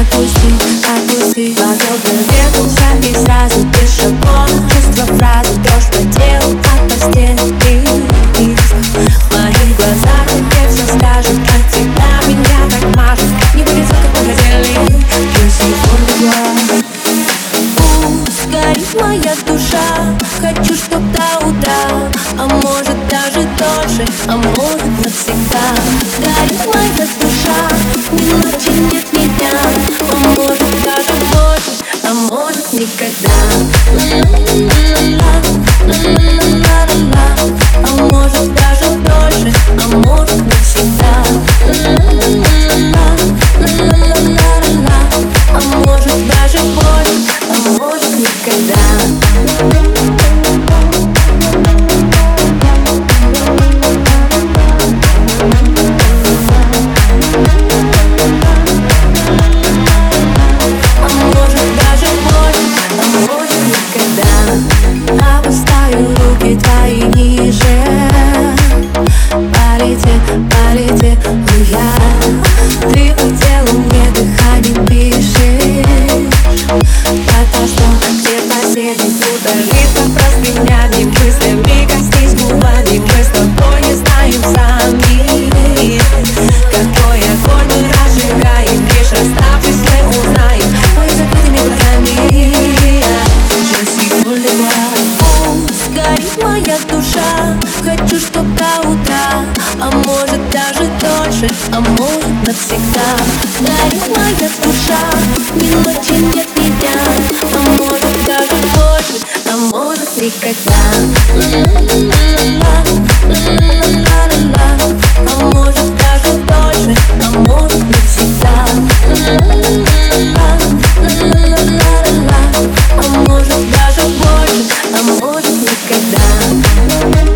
отпусти, отпусти Ловил бы ведуса и сразу пешаком Чувство фразы, дрожь по телу от постели и вниз В моих глазах тебе тебя Меня так мажут, не будет звука подразделений Ты секунду Пусть горит моя душа Хочу, чтоб до утра А может даже тоже, а может навсегда Горит моя душа Хочу, чтоб до утра. А может даже дольше, а может навсегда. Горит моя душа, ни ночи нет, ни дня. А может даже больше, а может никогда. Thank